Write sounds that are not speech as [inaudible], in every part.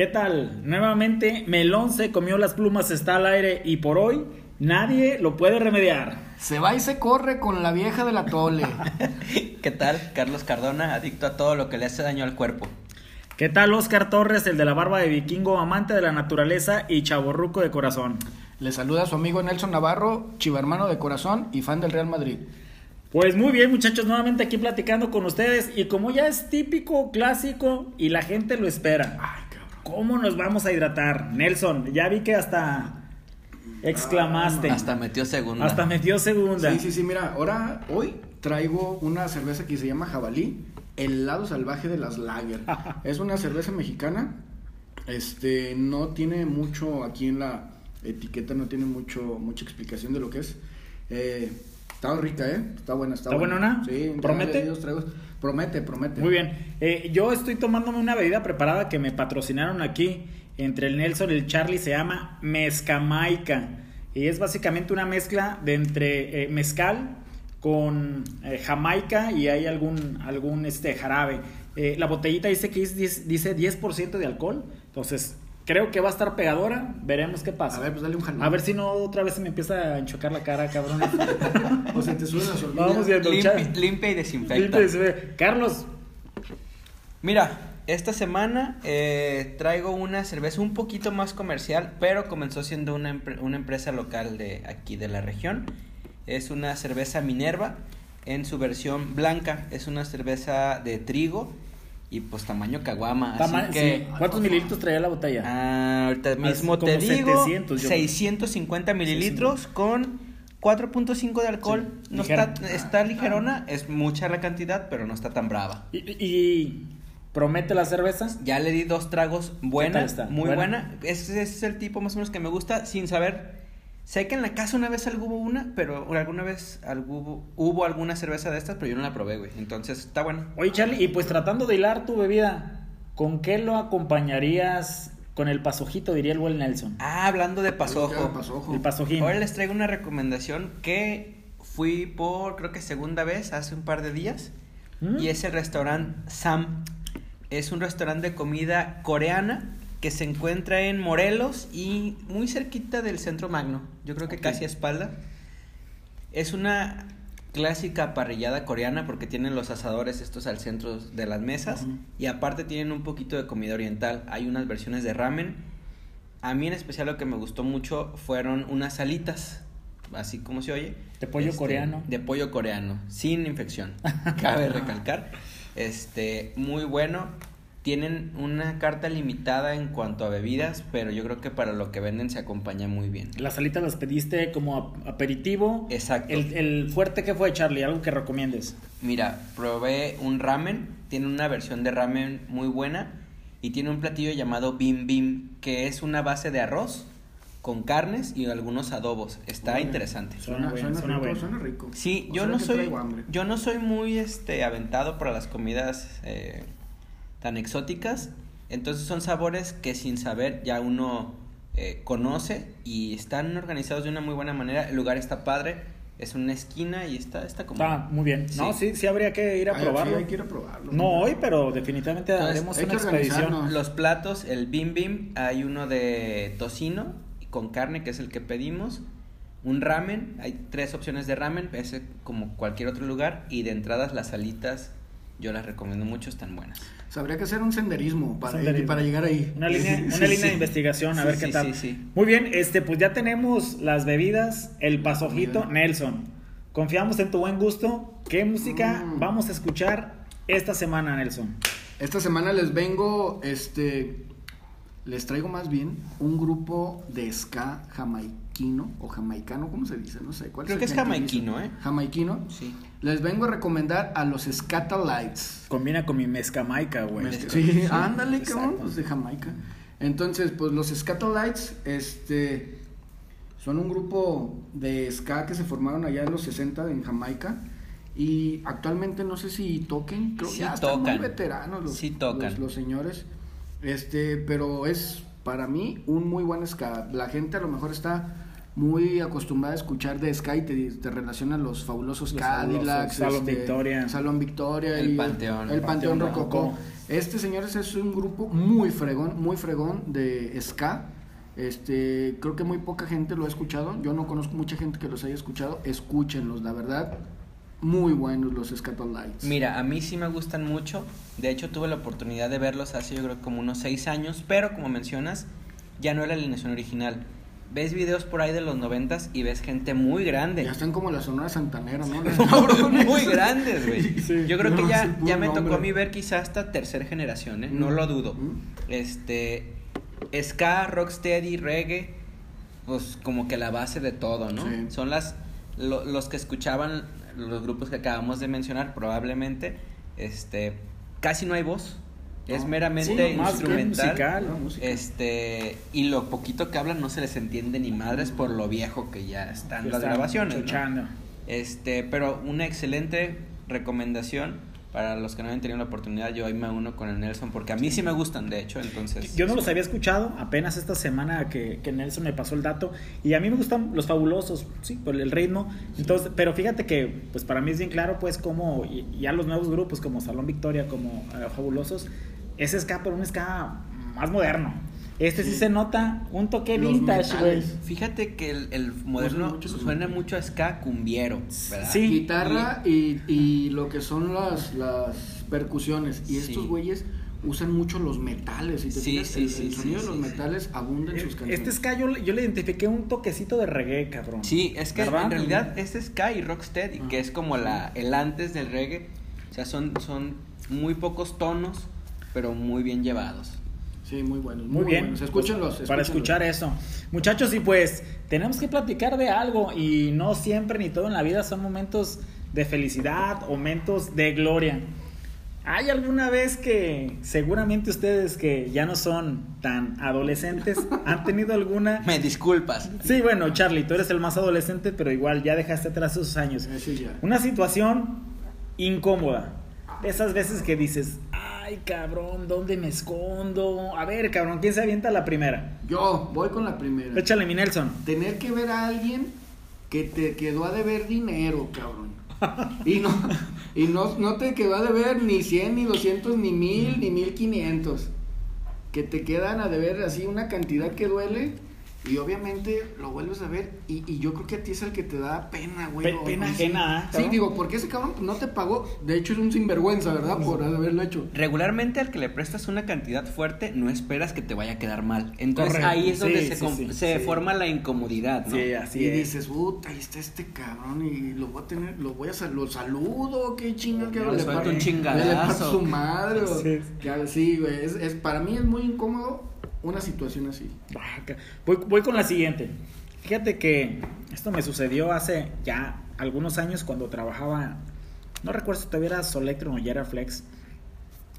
¿Qué tal? Nuevamente, Melón se comió las plumas, está al aire y por hoy nadie lo puede remediar. Se va y se corre con la vieja de la tole. [laughs] ¿Qué tal? Carlos Cardona, adicto a todo lo que le hace daño al cuerpo. ¿Qué tal Oscar Torres, el de la barba de vikingo, amante de la naturaleza y chaborruco de corazón? Le saluda a su amigo Nelson Navarro, chivermano de corazón y fan del Real Madrid. Pues muy bien muchachos, nuevamente aquí platicando con ustedes y como ya es típico, clásico y la gente lo espera. ¿Cómo nos vamos a hidratar? Nelson, ya vi que hasta exclamaste. Hasta metió segunda. Hasta metió segunda. Sí, sí, sí, mira, ahora, hoy traigo una cerveza que se llama Jabalí, el lado salvaje de las Lager. [laughs] es una cerveza mexicana, este, no tiene mucho, aquí en la etiqueta no tiene mucho, mucha explicación de lo que es. Eh, está rica, ¿eh? Está buena, está, ¿Está buena. buenona? Sí, ¿Promete? tragos. Promete, promete. Muy bien. Eh, yo estoy tomándome una bebida preparada que me patrocinaron aquí entre el Nelson y el Charlie. Se llama Mezcamaica. Y es básicamente una mezcla de entre eh, mezcal con eh, jamaica y hay algún, algún este, jarabe. Eh, la botellita dice que es 10, dice 10% de alcohol. Entonces, creo que va a estar pegadora. Veremos qué pasa. A ver, pues dale un jalón. A ver si no otra vez se me empieza a enchocar la cara, cabrón. [laughs] O sea, te suben las hormigas. Vamos viendo. Limpia, Char- limpia y desinfecta. Limpia y se. Carlos, Mira, esta semana eh, traigo una cerveza un poquito más comercial, pero comenzó siendo una, empre- una empresa local de aquí de la región. Es una cerveza Minerva en su versión blanca. Es una cerveza de trigo y pues tamaño caguama. tama- así que sí. ¿cuántos mililitros traía la botella? ah, ahorita mismo te digo 700, yo- 650 mililitros con 4.5 de alcohol. Sí, no ligera. está, está ligerona, es mucha la cantidad, pero no está tan brava. ¿Y, y promete la cerveza? Ya le di dos tragos buena, muy ¿Buena? buena. Ese es el tipo más o menos que me gusta sin saber. Sé que en la casa una vez algo hubo una, pero alguna vez algo hubo, hubo alguna cerveza de estas, pero yo no la probé, güey. Entonces está bueno. Oye, Charlie, y pues tratando de hilar tu bebida, ¿con qué lo acompañarías con el pasojito, diría el buen Nelson? Ah, hablando de pasojo. Pasojo. El pasojín. Ahora les traigo una recomendación que fui por creo que segunda vez hace un par de días. ¿Mm? Y es el restaurante Sam. Es un restaurante de comida coreana que se encuentra en Morelos y muy cerquita del Centro Magno. Yo creo que casi a espalda. Es una clásica parrillada coreana porque tienen los asadores estos al centro de las mesas y aparte tienen un poquito de comida oriental. Hay unas versiones de ramen. A mí en especial lo que me gustó mucho fueron unas alitas, así como se oye. De pollo Este, coreano. De pollo coreano, sin infección. [laughs] Cabe recalcar. Este, muy bueno. Tienen una carta limitada en cuanto a bebidas, pero yo creo que para lo que venden se acompaña muy bien. Las alitas las pediste como ap- aperitivo. Exacto. El, el fuerte que fue, Charlie, algo que recomiendes. Mira, probé un ramen, tiene una versión de ramen muy buena y tiene un platillo llamado bim bim, que es una base de arroz con carnes y algunos adobos. Está interesante. Suena Suena, bueno, suena, rico, bueno. suena rico. Sí, O yo no soy yo no soy muy este aventado para las comidas eh, tan exóticas, entonces son sabores que sin saber ya uno eh, conoce y están organizados de una muy buena manera. El lugar está padre, es una esquina y está está como Está muy bien. No, sí, sí habría que ir a Ay, probarlo. sí, hay que ir a probarlo. No hoy, pero definitivamente Entonces, haremos hay una que expedición. Los platos, el bim bim, hay uno de tocino con carne, que es el que pedimos. Un ramen, hay tres opciones de ramen, es como cualquier otro lugar. Y de entradas, las alitas, yo las recomiendo mucho, están buenas. O sea, habría que hacer un senderismo para, Senderismo. para llegar ahí. Una línea, Sí, una sí, línea sí. de investigación, a Sí, ver sí, qué tal. sí, sí. Muy bien, este, pues ya tenemos las bebidas, el pasojito, Nelson. Confiamos en tu buen gusto. ¿Qué música Mm. vamos a escuchar esta semana, Nelson? Esta semana les vengo, este, les traigo más bien un grupo de ska jamaiquino o jamaicano, ¿cómo se dice? No sé. ¿cuál Creo el que es jamaiquino, ¿eh? Jamaiquino. Sí. Les vengo a recomendar a los Scatalites. Combina con mi mezcamaica, güey. Mezca- Sí, ándale, exacto. cabrón, pues de Jamaica. Entonces, pues los Scatolites, este, son un grupo de ska que se formaron allá en los 60 en Jamaica. Y actualmente no sé si toquen, creo que Sí ya están muy tocan. veteranos los, Sí tocan. los, los señores. Este, pero es para mí un muy buen ska. La gente a lo mejor está muy acostumbrada a escuchar de ska y te, te relacionan los fabulosos Los Cadillacs, fabulosos, Salón este, Victoria. Salón Victoria El y Panteón. el Panteón Panteón Rococó. Rococó. Este, señores, es un grupo muy fregón, muy fregón de ska. Este, creo que muy poca gente lo ha escuchado. Yo no conozco mucha gente que los haya escuchado. Escúchenlos, la verdad. Muy buenos los Scatolites. Mira, a mí sí me gustan mucho. De hecho, tuve la oportunidad de verlos hace yo creo como unos seis años. Pero como mencionas, ya no era la alineación original. Ves videos por ahí de los noventas y ves gente muy grande. Ya están como la Sonora Santanera, ¿no? [laughs] [laughs] muy grandes, güey. Sí. Yo creo No, que ya, ya me tocó a mí ver quizás hasta tercera generación, ¿eh? No lo dudo. Mm. Este, ska, rocksteady, reggae, pues como que la base de todo, ¿no? Sí. Son las, lo- los que escuchaban los grupos que acabamos de mencionar, probablemente, este, casi no hay voz. Es meramente Sí, instrumental. musical. Este, y lo poquito que hablan no se les entiende ni madres por lo viejo que ya están las están grabaciones. ¿no? Este, pero una excelente recomendación para los que no hayan tenido la oportunidad. Yo ahí me uno con el Nelson porque a mí sí me gustan, de hecho. Entonces, Yo no los había escuchado, apenas esta semana que, que Nelson me pasó el dato. Y a mí me gustan los fabulosos, sí, por el ritmo. Entonces, pero fíjate que, pues para mí es bien claro, pues, como ya los nuevos grupos como Salón Victoria, como eh, Fabulosos, ese ska, pero un ska más moderno. Este sí, Sí. se nota un toque Los vintage, güey. Fíjate que el, el moderno mucho suena mucho a ska cumbiero, ¿verdad? Sí. Guitarra y, y lo que son las, las percusiones. Y Sí. estos güeyes usan mucho los metales. Y te Sí, fijas, sí, el, sí, el sí, sonido sí, de los sí. metales abunda en sus canciones. Este ska yo, le- yo le identifiqué un toquecito de reggae, cabrón. Sí, es que ¿Verdad? en realidad es ska y rocksteady, Ajá. que es como la el antes del reggae. O sea, son, son muy pocos tonos, pero muy bien llevados. Sí, muy buenos. Muy, bien. buenos. pues, Escúchenlos. para escuchar eso. Muchachos, y pues tenemos que platicar de algo. Y no siempre ni todo en la vida son momentos de felicidad, momentos de gloria. ¿Hay alguna vez que seguramente ustedes que ya no son tan adolescentes [laughs] han tenido alguna... Me disculpas. Sí, bueno, Charlie, tú eres el más adolescente, pero igual ya dejaste atrás esos años. Ese ya. Una situación incómoda. De esas veces que dices, ay cabrón, ¿dónde me escondo? A ver, cabrón, ¿quién se avienta la primera? Yo voy con la primera. Échale mi Nelson. Tener que ver a alguien que te quedó a deber dinero, cabrón. Y no, y no, no te quedó a deber ni 100, ni 200, ni 1000, ni 1500. Que te quedan a deber así una cantidad que duele. Y obviamente lo vuelves a ver. Y, y yo creo que a ti es el que te da pena, güey. Pe- pena o sí. ajena, ¿ah, Sí, cabrón? digo, porque ese cabrón no te pagó. De hecho, es un sinvergüenza, ¿verdad? Por haberlo hecho. Regularmente al que le prestas una cantidad fuerte, no esperas que te vaya a quedar mal. Entonces Correcto. ahí es donde Sí, se, sí, se sí. forma la incomodidad, ¿no? Sí, así y es. dices, puta, ahí está este cabrón y lo voy a tener, lo voy a sal- lo saludo, qué chinga que [laughs] Le parto- un chingadazo. le su madre. o- Sí. que- sí, güey, es, es- para mí es muy incómodo una situación así. Voy con la siguiente. Fíjate que esto me sucedió hace ya algunos años cuando trabajaba. No recuerdo si todavía era Solectron o ya era Flex.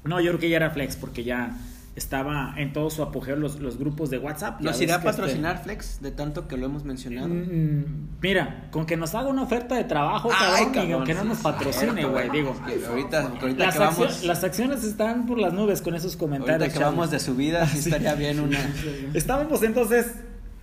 No, yo creo que ya era Flex porque ya estaba en todo su apogeo los, los grupos de WhatsApp. ¿Nos irá a este- patrocinar Flex de tanto que lo hemos mencionado? Mm, Mira, con que nos haga una oferta de trabajo, Ay, cabrón, cabrón, que no nos patrocine, güey, digo. Ahorita, ahorita Las, que acciones están por las nubes con esos comentarios. ahorita que vamos de subida, sí [laughs] estaría bien una. Estábamos entonces,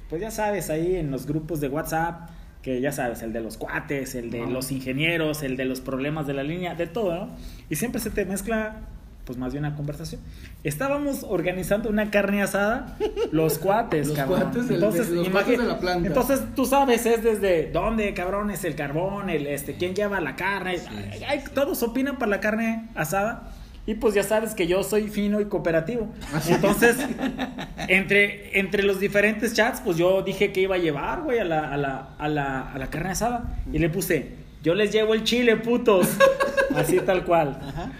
pues ya sabes, ahí en los grupos de WhatsApp, que ya sabes, el de los cuates, el de los ingenieros, el de los problemas de la línea, de todo, ¿no? Y siempre se te mezcla, pues más de una conversación. Estábamos organizando una carne asada, los cuates, [laughs] Los cabrón. cuates del- entonces, de- los cuates de la planta. Entonces, tú sabes, es desde dónde, cabrón, es el carbón, el este, quién lleva la carne. Ay, ay, todos opinan para la carne asada. Y pues ya sabes que yo soy fino y cooperativo. Entonces, [laughs] entre, entre los diferentes chats, pues yo dije que iba a llevar, güey, a la, a, la, a, la, a la carne asada. Y le puse, yo les llevo el chile, putos. [laughs] Así tal cual. Ajá.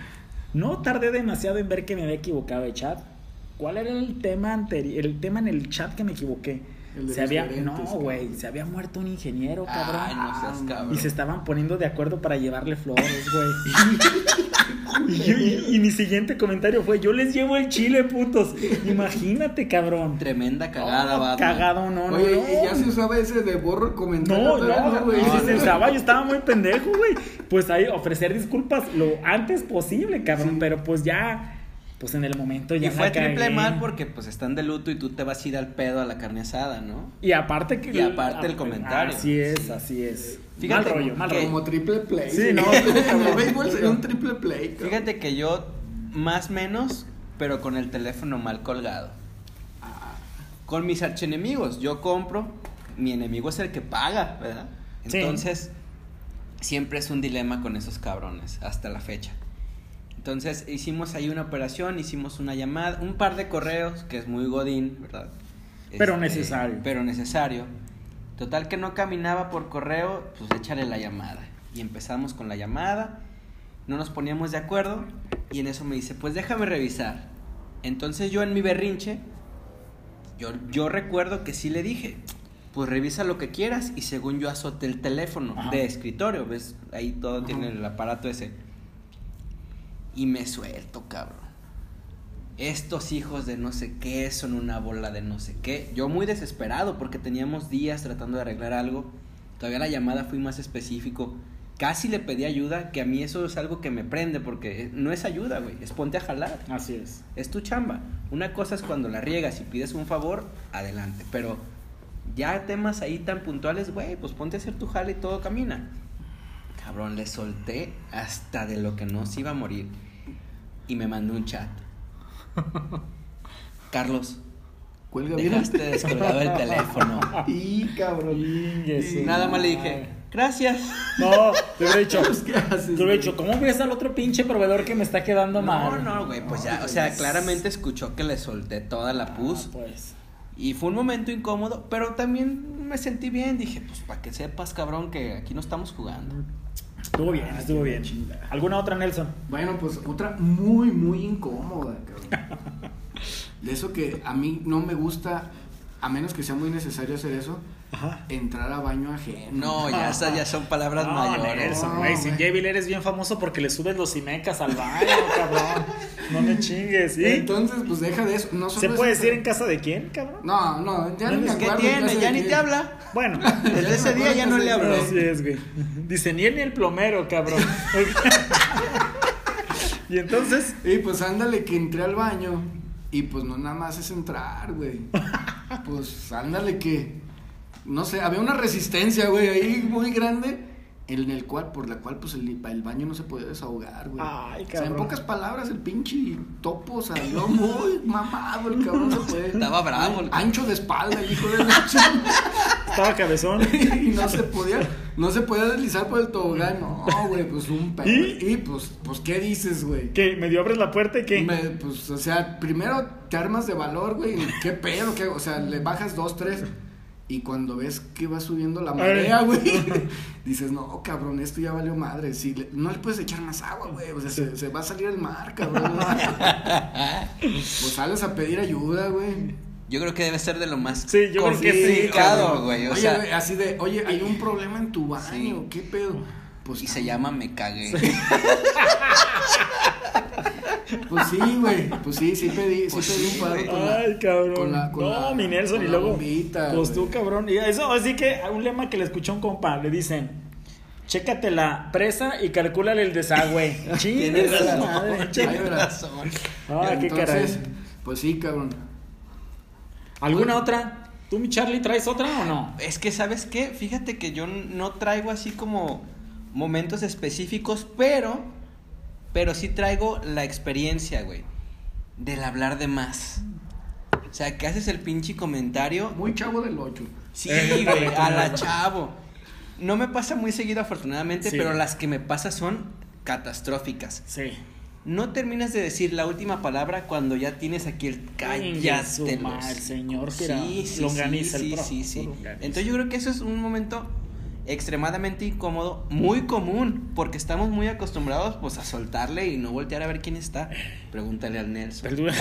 No tardé demasiado en ver que me había equivocado de chat. ¿Cuál era el tema anterior? El tema en el chat que me equivoqué. Se había, no, güey, se había muerto un ingeniero, cabrón. Ay, no seas cabrón. Y se estaban poniendo de acuerdo para llevarle flores, güey. [laughs] y, yo- y- y mi siguiente comentario fue, yo les llevo el chile, putos. Imagínate, cabrón. Tremenda cagada, Oh, Batman. Cagado, no, no, Oye, no. ya se usaba ese de borro el comentario. No, no, güey. y si no, se no. usaba, yo estaba muy pendejo, güey. Pues ahí ofrecer disculpas lo antes posible, cabrón. Sí. Pero pues ya, pues en el momento ya Y fue la cagué. triple mal porque pues están de luto y tú te vas a ir al pedo a la carne asada, ¿no? Y aparte que. Y aparte el comentario. Así es, Sí. así es. Fíjate mal rollo, mal rollo. Como triple play. Sí, no, [laughs] en el béisbol sería un triple play. Fíjate que yo más menos, pero con el teléfono mal colgado. Ah, Con mis archenemigos, yo compro, mi enemigo es el que paga, ¿verdad? Sí. Entonces, siempre es un dilema con esos cabrones, hasta la fecha. Entonces, hicimos ahí una operación, hicimos una llamada, un par de correos, que es muy godín, ¿verdad? Pero Este, necesario. Pero necesario. Total que no caminaba por correo, pues échale la llamada. Y empezamos con la llamada, no nos poníamos de acuerdo, y en eso me dice, pues déjame revisar. Entonces yo en mi berrinche, yo, yo recuerdo que sí le dije, pues revisa lo que quieras, y según yo azoté el teléfono Ajá. de escritorio, ves, ahí todo tiene el aparato ese. Y me suelto, cabrón. Estos hijos de no sé qué son una bola de no sé qué. Yo muy desesperado porque teníamos días tratando de arreglar algo. Todavía la llamada fui más específico. Casi le pedí ayuda, que a mí eso es algo que me prende porque no es ayuda, güey. Es ponte a jalar. Así es. Es tu chamba. Una cosa es cuando la riegas y pides un favor, adelante. Pero ya temas ahí tan puntuales, güey, pues ponte a hacer tu jale y todo camina. Cabrón, le solté hasta de lo que no se iba a morir. Y me mandó un chat. [laughs] Carlos, Cuelga bien. dejaste descolgado el teléfono. [laughs] Y cabrón. Y nada más le dije, gracias. No, te hubiera dicho. [laughs] Pues, ¿qué haces, Te hubiera dicho, ¿cómo ves al otro pinche proveedor que me está quedando No, mal? no, güey, pues ya, No, o sea, pues- claramente escuchó que le solté toda la Ah, pus. pues. Y fue un momento incómodo, pero también me sentí bien. Dije, pues para que sepas, cabrón, que aquí no estamos jugando. Estuvo bien, Ah, estuvo bien. chingada. ¿Alguna otra, Nelson? Bueno, pues otra muy, muy incómoda, cabrón. [laughs] De eso que a mí no me gusta, a menos que sea muy necesario hacer eso, Ajá. entrar a baño ajeno. No, ya esas ya son palabras No, mayores. Nelson, No, güey. Sin güey. Jevil eres bien famoso porque le subes los cimecas al baño, [laughs] cabrón. No me chingues, ¿sí? Entonces, pues deja de eso. No solo ¿Se puede decir en casa de quién, cabrón? No, no, ya No, ni me ¿Qué tiene? [laughs] Ya ni quién. te habla. Bueno, Desde ese día ya no le habló. así es, güey. Dice, ni él ni el plomero, cabrón. [laughs] y entonces, Y pues ándale que entré al baño y pues no nada más es entrar, güey. Pues ándale que no sé, había una resistencia, güey, ahí muy grande en el cual por la cual pues el, el baño no se podía desahogar, güey. Ay, O sea, en cabrón. pocas palabras el pinche topo salió muy [laughs] mamado, el cabrón se fue. Estaba bravo, el- Ancho de espalda, el hijo de la [laughs] estaba cabezón. [laughs] y no se podía, no se podía deslizar por el tobogán, no, güey, pues un pedo. ¿Y? Y pues, pues, ¿qué dices, güey? ¿Qué? ¿Medio abres la puerta y qué? Me, pues, o sea, primero te armas de valor, güey. ¿Qué pedo? ¿Qué? O sea, le bajas dos, tres. Y cuando ves que va subiendo la marea, [laughs] güey, [laughs] dices, no, cabrón, esto ya valió madre. Si le- no le puedes echar más agua, güey. O sea, se, se va a salir el mar, cabrón. [laughs] pues sales a pedir ayuda, güey. Yo creo que debe ser de lo más Sí, yo creo que sí, complicado, güey. O oye, sea, así de, oye, hay un problema en tu baño, Sí. ¿qué pedo? Pues y se llama Me Cagué. Pues sí, güey. Pues sí, sí pedí, sí Pues pedí sí, un paro con la- Ay, cabrón. con la- con no, la- mi Nelson, con y la luego. bombita, pues tú, cabrón. Y eso, así que un lema que le escuchó a un compa: le dicen, chécate la presa y calcúlale el desagüe. [laughs] Tienes razón, madre, tienes razón. Ay, qué Entonces, caray. Pues sí, cabrón. ¿Alguna otra? ¿Tú, mi Charlie, traes otra o no? Es que, ¿sabes qué? Fíjate que yo no traigo así como momentos específicos, pero, pero sí traigo la experiencia, güey, del hablar de más. O sea, que haces el pinche comentario. Muy chavo del 8. Sí, güey, a la [laughs] chavo. No me pasa muy seguido, afortunadamente, Sí. pero las que me pasan son catastróficas. Sí. No terminas de decir la última palabra cuando ya tienes aquí el cállate. el señor que Sí, sí, longaniza, sí, el sí, sí. Entonces yo creo que eso es un momento extremadamente incómodo, muy común, porque estamos muy acostumbrados pues a soltarle y no voltear a ver quién está. Pregúntale al Nelson. [laughs]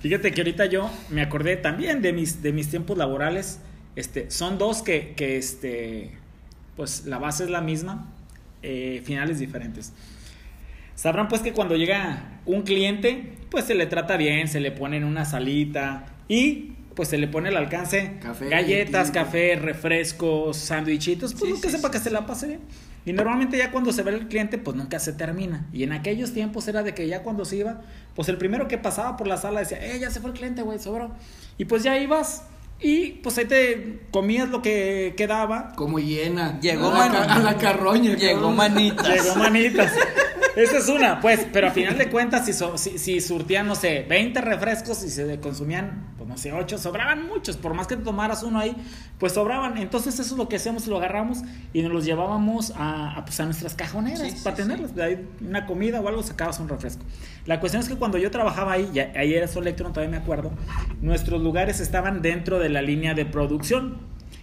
Fíjate que ahorita yo me acordé también de mis, de mis tiempos laborales. Este, son dos que, que este, pues la base es la misma, eh, finales diferentes. Sabrán pues que cuando llega un cliente, pues se le trata bien, se le pone en una salita y pues se le pone al alcance Café, galletas, café, refrescos, sándwichitos, pues Sí, nunca sí, sepa sí, que sí. se la pase bien. Y normalmente ya cuando se ve el cliente, pues nunca se termina. Y en aquellos tiempos era de que ya cuando se iba, pues el primero que pasaba por la sala decía, eh, ya se fue el cliente, güey, sobró. Y pues ya ibas y pues ahí te comías lo que quedaba. Como llena. Llegó a la, a carroña. Llegó cabrón. manitas. Llegó manitas. Esa es una, pues, pero a final de cuentas, si, so- si, si surtían, no sé, 20 refrescos y se consumían, pues no sé, 8, sobraban muchos, por más que tomaras uno ahí, pues sobraban. Entonces eso es lo que hacíamos, lo agarramos y nos los llevábamos a, a, pues, a nuestras cajoneras Sí, sí, para sí. tenerlos. De ahí una comida o algo sacabas un refresco. La cuestión es que cuando yo trabajaba ahí, ya, ahí era Solectron, todavía me acuerdo, nuestros lugares estaban dentro de la línea de producción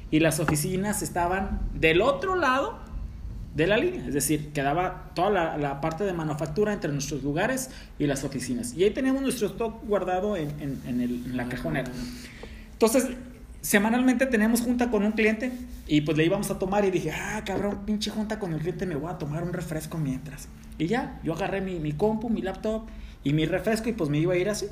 y las oficinas estaban del otro lado de la línea, es decir, quedaba toda la, la parte de manufactura entre nuestros lugares y las oficinas. Y ahí teníamos nuestro stock guardado en, en- el- en la cajonera. Entonces, semanalmente teníamos junta con un cliente y pues le íbamos a tomar y dije, ah, cabrón, pinche junta con el cliente, me voy a tomar un refresco mientras. Y ya, yo agarré mi, mi compu, mi laptop y mi refresco y pues me iba a ir así.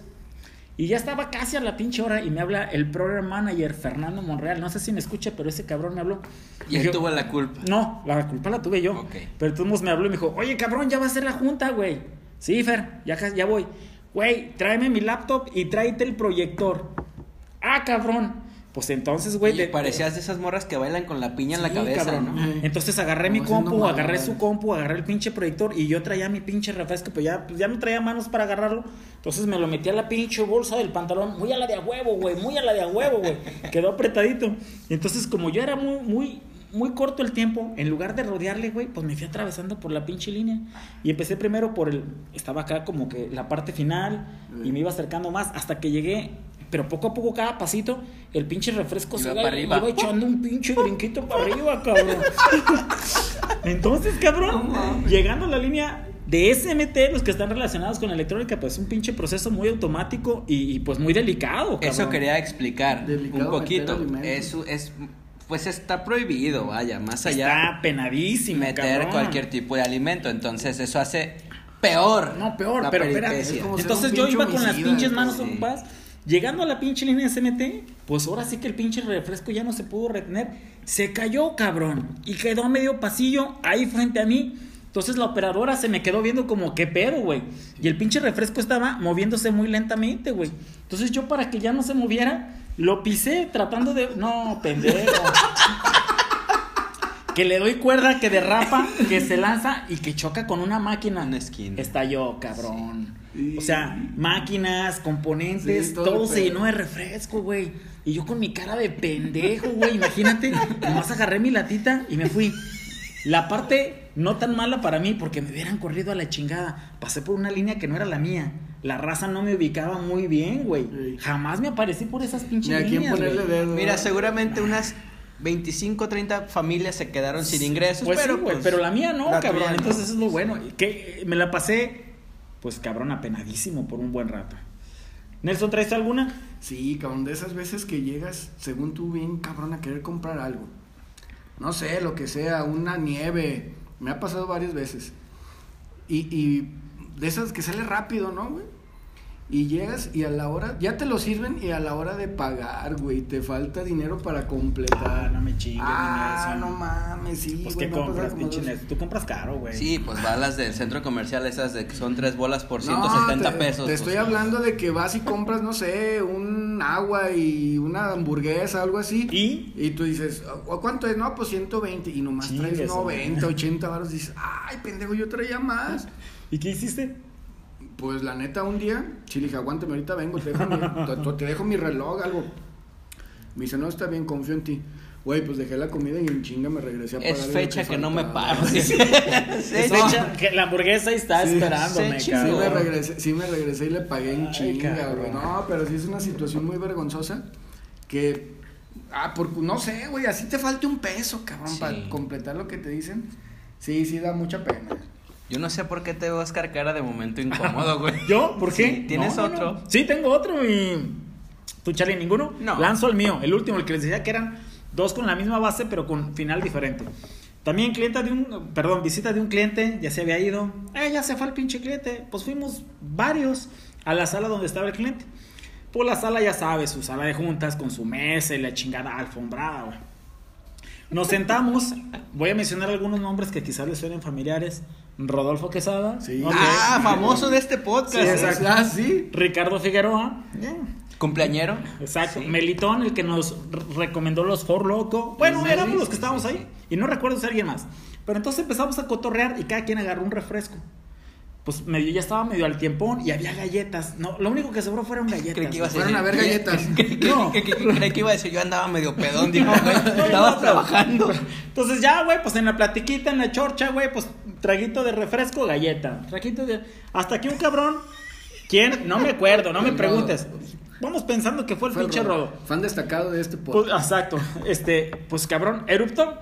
Y ya estaba casi a la pinche hora y me habla el program manager Fernando Monreal. No sé si me escucha, pero ese cabrón me habló. Y él tuvo la culpa. no, la culpa la tuve yo. Ok. Pero entonces me habló y me dijo, oye, cabrón, ya va a ser la junta, güey. Sí, Fer, ya, ya voy. Güey, tráeme mi laptop y tráete el proyector. Ah, cabrón. Pues entonces, güey. De- parecías de esas morras que bailan con la piña en la cabeza, cabrón. ¿no? Entonces agarré mi compu, agarré su compu, agarré el pinche proyector y yo traía mi pinche refresco, pues ya, pues ya no traía manos para agarrarlo. Entonces me lo metí a la pinche bolsa del pantalón, muy a la de a huevo, güey, muy a la de a huevo, güey. Quedó apretadito. Y entonces, como yo era muy, muy, muy corto el tiempo, en lugar de rodearle, güey, pues me fui atravesando por la pinche línea. Y empecé primero por el. Estaba acá como que la parte final y me iba acercando más hasta que llegué. Pero poco a poco, cada pasito, el pinche refresco se Iba iba, para arriba. iba echando un pinche brinquito para arriba, cabrón. [laughs] Entonces, cabrón, llegando a la línea de SMT, los que están relacionados con electrónica, pues un pinche proceso muy automático y, y, pues muy delicado. Eso quería explicar Delicado un poquito. Eso es, pues está prohibido, vaya, más allá Está penadísimo. meter cabrón. cualquier tipo de alimento. Entonces eso hace peor. No, peor, la pero espérate. Entonces yo iba con las pinches manos sí. Llegando a la pinche línea de SMT, pues ahora sí que el pinche refresco ya no se pudo retener. Se cayó, cabrón. Y quedó a medio pasillo ahí frente a mí. Entonces la operadora se me quedó viendo como, ¿qué pedo, güey? Y el pinche refresco estaba moviéndose muy lentamente, güey. Entonces yo para que ya no se moviera, lo pisé tratando de... No, pendejo. [laughs] que le doy cuerda, que derrapa, que se lanza y que choca con una máquina. Una esquina. Estalló, cabrón. Sí. O sea, máquinas, componentes, Sí, todo se llenó de refresco, güey. Y yo con mi cara de pendejo, güey. Imagínate, nomás agarré mi latita y me fui. La parte no tan mala para mí, porque me hubieran corrido a la chingada. Pasé por una línea que no era la mía. La raza no me ubicaba muy bien, güey. Sí. Jamás me aparecí por esas pinches Ni a quién líneas, ponerle güey. dedo. Mira, seguramente unas 25, 30 familias se quedaron sin ingresos, Pues pero sí, güey, pues, pero la mía no, la cabrón. Entonces eso es lo bueno. Que me la pasé, pues cabrón, apenadísimo por un buen rato. Nelson, ¿traes alguna? Sí, cabrón, de esas veces que llegas, según tú, bien cabrón, a querer comprar algo. No sé, lo que sea, una nieve. Me ha pasado varias veces. Y, y de esas que sale rápido, ¿no? Y llegas y a la hora, ya te lo sirven y a la hora de pagar, güey, te falta dinero para completar. Ah, no me chingues, Ah, no mames, sí. Pues güey, que compras, pinche dos-. Tú compras caro, güey. Sí, pues va a las del centro comercial, esas de que son tres bolas por No, 170 te, pesos. Te pues, estoy hablando de que vas y compras, no sé, un agua y una hamburguesa, algo así. ¿Y? Y tú dices, ¿a cuánto es? No, pues 120. Y nomás traes su 90, madre. 80 baros. Dices, ay, pendejo, yo traía más. ¿Y qué hiciste? Pues la neta, un día, sí le dije, aguántame, ahorita vengo, te dejo, mi, te, te dejo mi reloj, algo. Me dice, no, está bien, confío en ti. Güey, pues dejé la comida y en chinga me regresé a pagar. Es fecha que no me paro. [laughs] Sí, Sí. Es fecha que la hamburguesa está Sí, esperándome, sí, me, regresé, sí me regresé y le pagué en Ay, chinga, güey. No, pero sí es una situación muy vergonzosa que... Ah, por, no sé, güey, así te falta un peso, cabrón, Sí. para completar lo que te dicen. Sí, sí da mucha pena. Yo no sé por qué te veo Oscar cara de momento incómodo, güey. [laughs] ¿Yo? ¿Por qué? Sí, ¿tienes No, otro? no. Sí, tengo otro y... ¿Tú, Charlie, ninguno? No. Lanzo el mío, el último, el que les decía que eran dos con la misma base, pero con final diferente. También clienta de un... Perdón, visita de un cliente, ya se había ido. Eh, ya se fue el pinche cliente. Pues fuimos varios a la sala donde estaba el cliente. Pues la sala, ya sabes, su sala de juntas con su mesa y la chingada alfombrada, güey. Nos sentamos, voy a mencionar algunos nombres que quizás les suenen familiares. Rodolfo Quesada. Sí. Ah, famoso de este podcast. Sí, exacto. Ah, sí. Ricardo Figueroa. Cumpleañero. Exacto. Sí. Melitón, el que nos recomendó los For Loco. Bueno, Sí, éramos sí, los que sí, estábamos sí, ahí. Y no recuerdo si alguien más. Pero entonces empezamos a cotorrear y cada quien agarró un refresco. Pues medio, ya estaba medio al tiempón y había galletas. No, lo único que sobró fueron galletas. Creí que ibas Fueron a ver galletas. [laughs] creí- No. creí que iba a decir yo andaba medio pedón, digo, güey, estabas trabajando. Entonces ya, güey, pues en la platiquita, en la chorcha, güey, pues traguito de refresco, galleta. Traguito de... Hasta que un cabrón, ¿quién? No me acuerdo, no me preguntes. Vamos pensando que fue el Fue pinche Rodo. rodo. Fan destacado de este Pues, podcast. exacto, este, pues cabrón, eruptó,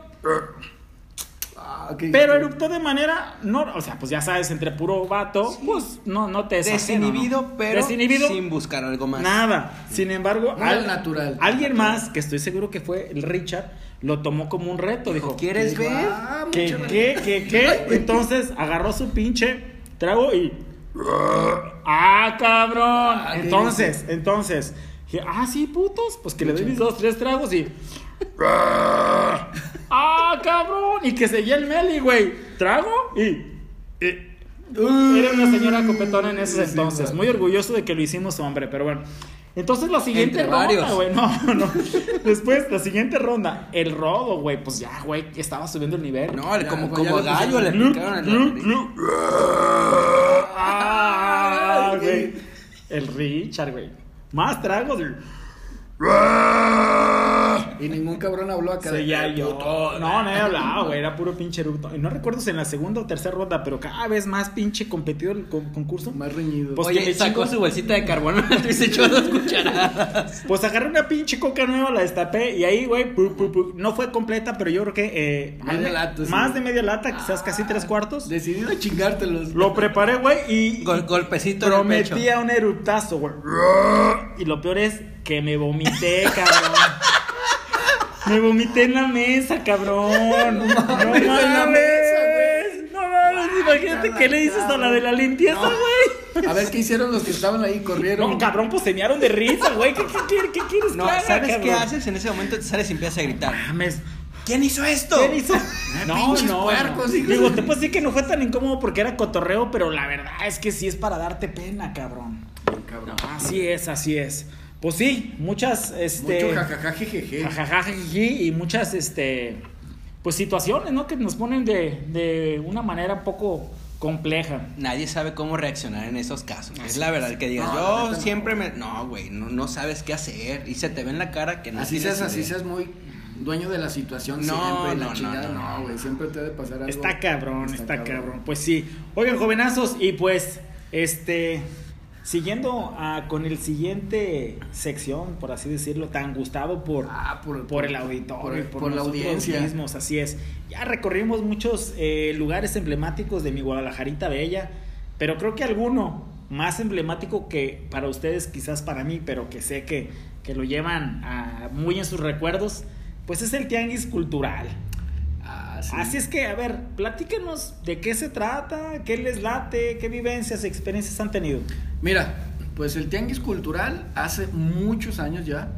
Ah, ¿qué pero eruptó de manera, no, o sea, pues ya sabes, entre puro vato, pues no, no te Desinhibido, ¿no? pero Desinhibido, sin buscar algo más. Nada. Sin embargo, al natural. alguien más, que estoy seguro que fue el Richard, lo tomó como un reto. Dijo, ¿Quieres ver? ah, ¿qué, qué, qué, qué? [laughs] Entonces agarró su pinche trago y. ¡Ah, cabrón! Ah, ¿qué entonces, entonces. Dije, ah, sí, putos. Pues que le doy mis dos, tres tragos y. [laughs] ¡Ah, cabrón! Y que seguía el Meli, güey. Trago y. y- era una señora copetona en ese Sí, entonces. Muy orgulloso de que lo hicimos hombre, pero bueno. Entonces la siguiente Entre ronda, varios. güey. [laughs] No, no. Después, la siguiente ronda. El rodo, güey. Pues ya, güey. Estaba subiendo el nivel. No, Ya, como, como gallo le picaron. Ah. El Richard, güey. Más tragos. güey. Y ningún cabrón habló acá. Sí, de- ya yo. puto. No, nadie hablaba, güey. Era puro pinche eructo. Y no recuerdo si en la segunda o tercera ronda, pero cada vez más pinche competido el con- concurso. Más reñido. Pues- Oye, sacó su bolsita de carbonato [laughs] y se echó dos cucharadas. Pues agarré una pinche coca nueva, la destapé y ahí, güey, no fue completa, pero yo creo que eh, Media lata, sí. más de media lata, quizás casi tres cuartos. Decidido a chingártelos. Lo preparé, güey, y Gol- golpecito en el pecho. prometía un eruptazo, güey. Y lo peor es que me vomité, cabrón. Me vomité en la mesa, cabrón. No mames. en la mesa, güey. No mames, imagínate qué le dices a la de la limpieza, güey. A ver qué hicieron los que estaban ahí, corrieron. No, cabrón, pues se mearon de risa, güey. ¿Qué, qué, qué- qué quieres No, haga, ¿sabes qué cabrón? haces? En ese momento te sales y empiezas a gritar. Mames. ¿Quién hizo esto? ¿Quién hizo? [laughs] No, no, puercos, no. Digo, te puedo decir que no fue tan incómodo porque era cotorreo, pero la verdad es que sí es para darte pena, cabrón. Cabrón. Así es, así es. Pues sí, muchas, este... Mucho jajaja, jejeje. jajaja, y muchas, este... Pues situaciones, ¿no? Que nos ponen de, de una manera un poco compleja. Nadie sabe cómo reaccionar en esos casos. Es la verdad que digas, No, yo no. siempre me... No, güey, no, no sabes qué hacer. Y se te ve en la cara que no Así seas, así seas muy dueño de la situación No, siempre. no, la chingada, no, no, no, güey. no. Siempre te debe pasar algo. Está cabrón, está, cabrón. Pues sí. Oigan, jovenazos, y pues, este... Siguiendo ah, con el siguiente sección, por así decirlo, tan gustado por, Ah, por, por el auditorio, por- por, por la audiencia. mismos, así es. Ya recorrimos muchos eh, lugares emblemáticos de mi Guadalajarita bella, pero creo que alguno más emblemático que para ustedes, quizás para mí, pero que sé que, que lo llevan muy en sus recuerdos, pues es el Tianguis Cultural. Ah, sí. Así es que, a ver, platíquenos de qué se trata, qué les late, qué vivencias, experiencias han tenido. Mira, pues el tianguis cultural hace muchos años ya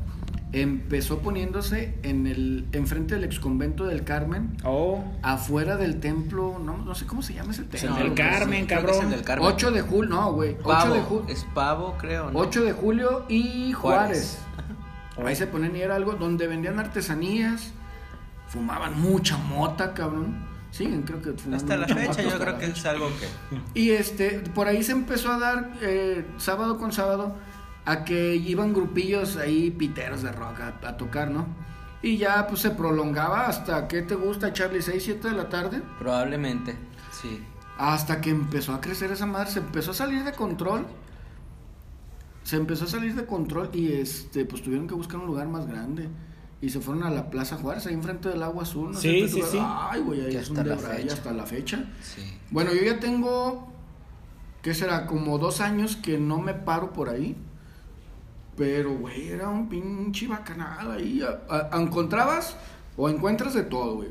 empezó poniéndose en el enfrente del exconvento del Carmen, Oh, afuera del templo, no, no sé cómo se llama ese el templo. del güey. Carmen, que es el cabrón. del Carmen. 8 de julio, no, güey, 8 Pavo, de julio. es pavo, creo, ¿no? 8 de julio y Juárez. Juárez. [laughs] Ahí se ponen y era algo donde vendían artesanías, fumaban mucha mota, cabrón. Siguen, creo que Hasta la fecha yo creo que es algo que... Y este, por ahí se empezó a dar eh, sábado con sábado a que iban grupillos ahí piteros de rock a, a tocar, ¿no? Y ya pues se prolongaba hasta, ¿qué te gusta, Charlie? ¿6, 7 de la tarde? Probablemente, sí. Hasta que empezó a crecer esa madre, se empezó a salir de control. Se empezó a salir de control y este, pues tuvieron que buscar un lugar más grande. Y se fueron a la Plaza Juárez, ahí enfrente del agua azul. No Sí, sé, sí, sí. Ay, güey, ahí Que es un hasta la debraye fecha. hasta la fecha. Sí. Bueno, yo ya tengo, ¿qué será? Como dos años que no me paro por ahí. Pero, güey, era un pinche bacanal ahí. A- a- encontrabas o encuentras de todo, güey.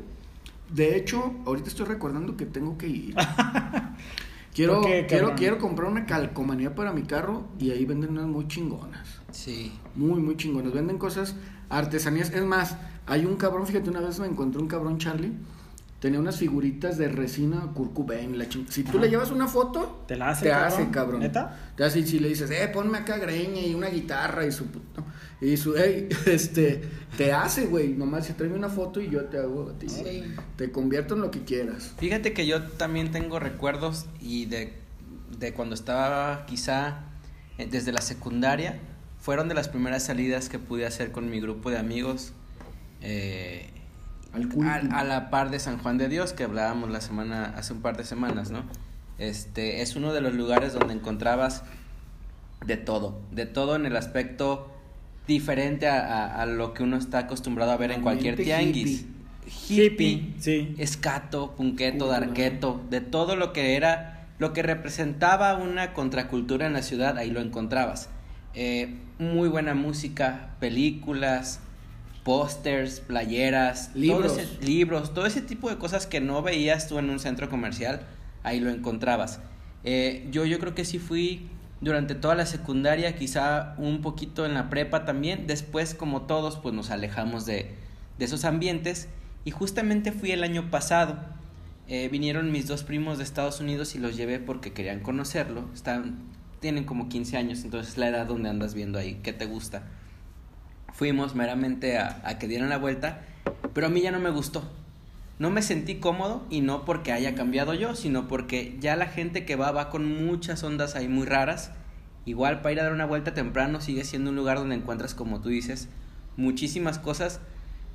De hecho, ahorita estoy recordando que tengo que ir. [laughs] quiero, ¿Por qué, quiero, quiero comprar una calcomanía para mi carro y ahí venden unas muy chingonas. Sí. Muy, muy chingonas. Venden cosas, artesanías. Es más, hay un cabrón, fíjate, una vez me encontré un cabrón, Charlie. Tenía unas figuritas de resina Curcubain. La ching- Si tú Ajá. le llevas una foto, ¿Te la hace, te cabrón? hace, cabrón. ¿Neta? Te hace, y si le dices, eh, ponme acá greña y una guitarra y su puto. Y su, ey, [laughs] este, te hace, güey. Nomás si tráeme una foto y yo te hago a ti. Sí. Te convierto en lo que quieras. Fíjate que yo también tengo recuerdos y de de cuando estaba quizá eh, desde la secundaria, fueron de las primeras salidas que pude hacer con mi grupo de amigos. Eh, a, a, la par de San Juan de Dios que hablábamos la semana hace un par de semanas, ¿no? Este es uno de los lugares donde encontrabas de todo, de todo en el aspecto diferente a, a, lo que uno está acostumbrado a ver en cualquier tianguis. Hippie, sí. escato, punqueto, darqueto, de todo lo que era, lo que representaba una contracultura en la ciudad, ahí lo encontrabas. Eh, muy buena música, películas, pósters, playeras, libros. Todo ese, libros, todo ese tipo de cosas que no veías tú en un centro comercial, ahí lo encontrabas. Eh, yo, yo creo que sí fui durante toda la secundaria, quizá un poquito en la prepa también. Después, como todos, pues nos alejamos de, de esos ambientes. Y justamente fui el año pasado. Eh, vinieron mis dos primos de Estados Unidos y los llevé porque querían conocerlo. Están, tienen como 15 años, entonces es la edad donde andas viendo ahí, ¿qué te gusta? Fuimos meramente a, a que dieran la vuelta, pero a mí ya no me gustó. No me sentí cómodo y no porque haya cambiado yo, sino porque ya la gente que va va con muchas ondas ahí muy raras. Igual para ir a dar una vuelta temprano sigue siendo un lugar donde encuentras, como tú dices, muchísimas cosas.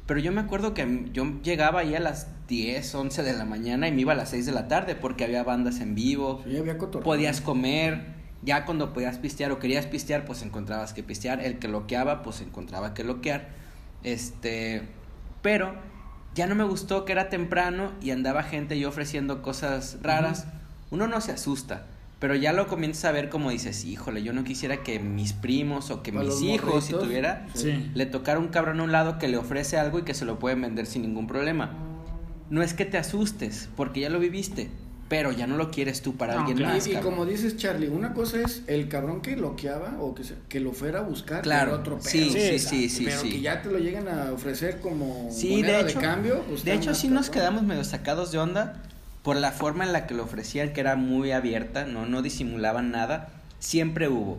Pero yo me acuerdo que yo llegaba ahí a las 10, 11 de la mañana y me iba a las 6 de la tarde porque había bandas en vivo. Sí, había podías comer. Ya cuando podías pistear o querías pistear, pues encontrabas que pistear. El que loqueaba, pues encontraba que loquear. Este. Pero ya no me gustó que era temprano y andaba gente yo ofreciendo cosas raras. Uno no se asusta, pero ya lo comienzas a ver como dices, híjole, yo no quisiera que mis primos o que mis hijos, si tuviera, le tocara un cabrón a un lado que le ofrece algo y que se lo pueden vender sin ningún problema. No es que te asustes, porque ya lo viviste, pero ya no lo quieres tú para alguien más. Y, como dices, Charlie, una cosa es el cabrón que loqueaba o que, se, que lo fuera a buscar, claro, otro pedo. Sí, sí, sí, sí, Pero que ya te lo lleguen a ofrecer como sí, moneda de, hecho, de cambio. Pues de hecho, sí nos quedamos medio sacados de onda por la forma en la que lo ofrecían, que era muy abierta, no, no disimulaban nada. Siempre hubo.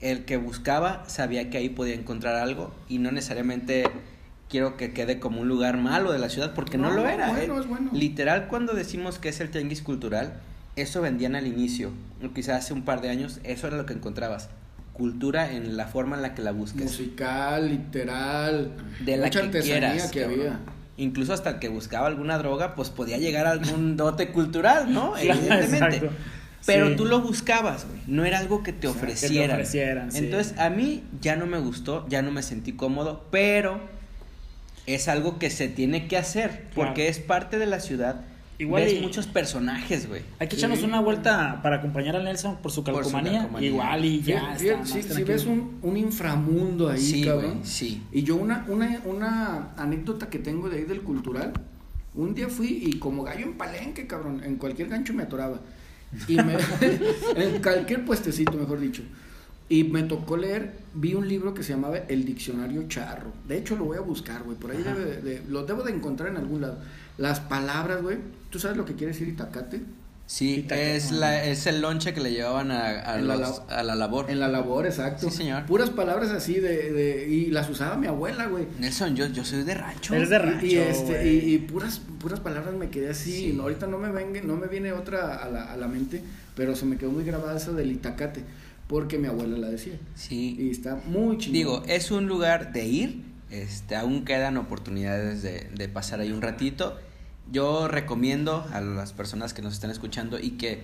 El que buscaba sabía que ahí podía encontrar algo y no necesariamente quiero que quede como un lugar malo de la ciudad, porque no, No, lo era. bueno, ¿eh? es bueno. Literal, cuando decimos que es el tianguis cultural, eso vendían al inicio, quizás hace un par de años, eso era lo que encontrabas. Cultura en la forma en la que la busques. Musical, literal, de la mucha que artesanía quieras, que cabrón. había. Incluso hasta el que buscaba alguna droga, pues podía llegar a algún [laughs] dote cultural, ¿no? Evidentemente. exacto. Pero Sí. tú lo buscabas, güey. No era algo que te O sea, que te ofrecieran. ofrecieran, sí. Entonces, a mí ya no me gustó, ya no me sentí cómodo, pero es algo que se tiene que hacer, porque es parte de la ciudad. Igual Ves y- muchos personajes, güey. Hay que echarnos Sí. una vuelta para acompañar a Nelson por su Por su calcomanía. Igual y ya. Está si, ves un, un inframundo ahí, Sí, cabrón. sí. Y yo una, una, una anécdota que tengo de ahí del cultural, un día fui y como gallo en palenque, cabrón, en cualquier gancho me atoraba. Y me, [laughs] en cualquier puestecito, mejor dicho. Y me tocó leer, vi un libro que se llamaba El Diccionario Charro. De hecho, lo voy a buscar, güey. Por ahí debe de, lo debo de encontrar en algún lado. Las palabras, güey. ¿Tú sabes lo que quiere decir itacate? Sí, es, la, es el lonche que le llevaban a, a, la a la labor. En la labor, exacto. Sí, señor. Puras palabras así de, de y las usaba mi abuela, güey. Nelson, yo, yo soy de rancho. Eres de Y- rancho, y, este, y, y puras puras palabras me quedé así, Sí. no, ahorita no me vengue, no me viene otra a la, a la mente, pero se me quedó muy grabada esa del itacate, porque mi abuela la decía. Sí. Y está muy chingón. Digo, es un lugar de ir, este, aún quedan oportunidades de, de pasar ahí un ratito. Yo recomiendo a las personas que nos están escuchando y que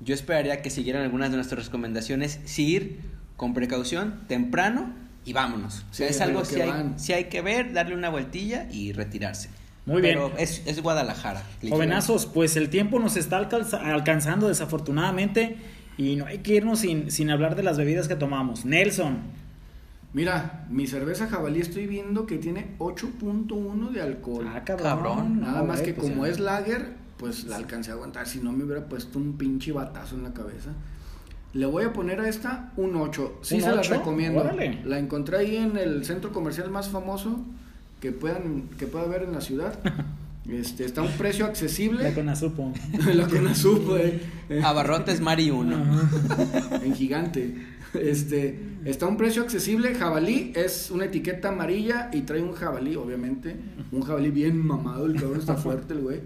yo esperaría que siguieran algunas de nuestras recomendaciones, sí ir con precaución, temprano y vámonos. O sea, es algo que si hay, sí hay que ver, darle una vueltilla y retirarse. Muy Pero bien. es, es Guadalajara. Jovenazos, pues el tiempo nos está alcanza- alcanzando desafortunadamente y no hay que irnos sin, sin hablar de las bebidas que tomamos. Nelson, Mira, mi cerveza jabalí estoy viendo que tiene 8.1 de alcohol. ah, cabrón. Cabrón. Nada No, más güey, que pues, como ya. es lager, pues la alcancé a aguantar. Si no me hubiera puesto un pinche batazo en la cabeza. Le voy a poner a esta un 8. Sí ¿Un se la ocho? recomiendo. Órale. La encontré ahí en el centro comercial más famoso que puedan que pueda haber en la ciudad. [laughs] Este, está a un precio accesible. La Conasupo. [laughs] La Conasupo, eh. Abarrotes Mari 1. en gigante. Este, está a un precio accesible. Jabalí es una etiqueta amarilla y trae un jabalí, obviamente. Un jabalí bien mamado, el cabrón está fuerte, el güey.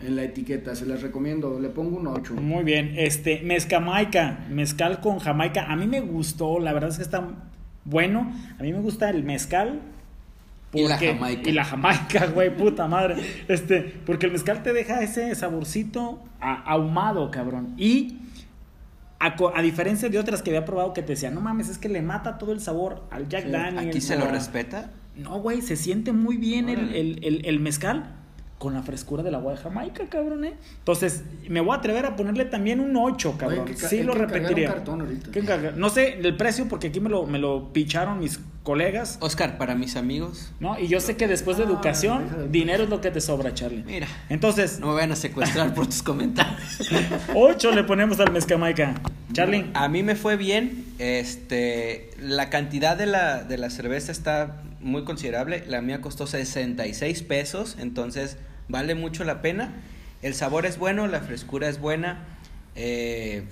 En la etiqueta, se las recomiendo. Le pongo un 8. Muy bien. Este, mezcamaica, mezcal con jamaica. A mí me gustó, la verdad es que está bueno. A mí me gusta el mezcal. Y la jamaica. Y la jamaica, [laughs] güey, puta madre. Este, porque el mezcal te deja ese saborcito ahumado, cabrón. Y a, a diferencia de otras que había probado que te decían, no mames, es que le mata todo el sabor al Jack Sí, Daniels. Aquí se lo respeta. No, güey, se siente muy bien el- el- el mezcal con la frescura del agua de Jamaica, cabrón, ¿eh? Entonces, me voy a atrever a ponerle también un 8, cabrón. Oye, que sí lo que repetiría. un cartón ahorita. No sé el precio porque aquí me lo, me lo picharon mis colegas, Oscar, para mis amigos, ¿no? Y yo sé que después de Ah, educación, de- dinero es lo que te sobra, Charlie. mira, Entonces, no me vayan a secuestrar por tus comentarios. [laughs] 8 le ponemos al mezcamaica. Charlie. A mí me fue bien. Este, la cantidad de la, de la cerveza está muy considerable. La mía costó 66 pesos, entonces vale mucho la pena. El sabor es bueno, la frescura es buena. Eh,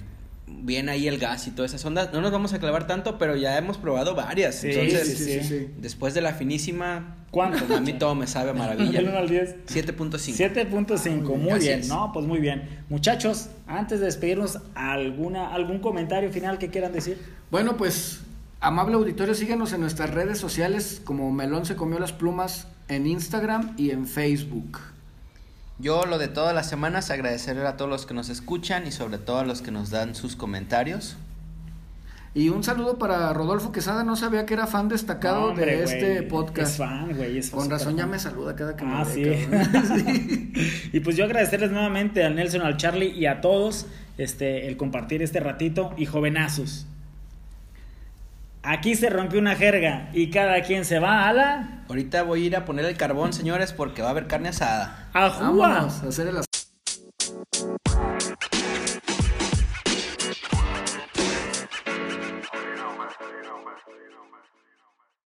bien ahí el gas y todas esas ondas. No nos vamos a clavar tanto, pero ya hemos probado varias. Sí, entonces, sí, sí, sí. después de la finísima, ¿Cuánto? a mí todo me sabe [laughs] a maravilla. Del 1 al 10. 7.5. 7.5, muy Así bien, es. no, pues muy bien. Muchachos, antes de despedirnos, ¿alguna, ¿algún comentario final que quieran decir? Bueno, pues, amable auditorio, síguenos en nuestras redes sociales como Melón se comió las plumas en Instagram y en Facebook. Yo lo de todas las semanas agradecerle a todos los que nos escuchan y sobre todo a los que nos dan sus comentarios. Y un saludo para Rodolfo Quesada, no sabía que era fan destacado No, hombre, de este podcast. Es fan, güey. es Con razón ya fan. me saluda cada que Ah, me sí. ve, cabrón. [laughs] y pues yo agradecerles nuevamente al Nelson, al Charlie y a todos este, el compartir este ratito y jovenazos. Aquí se rompió una jerga y cada quien se va a la Ahorita voy a ir a poner el carbón, señores, porque va a haber carne asada. ajúa. Vámonos a hacer el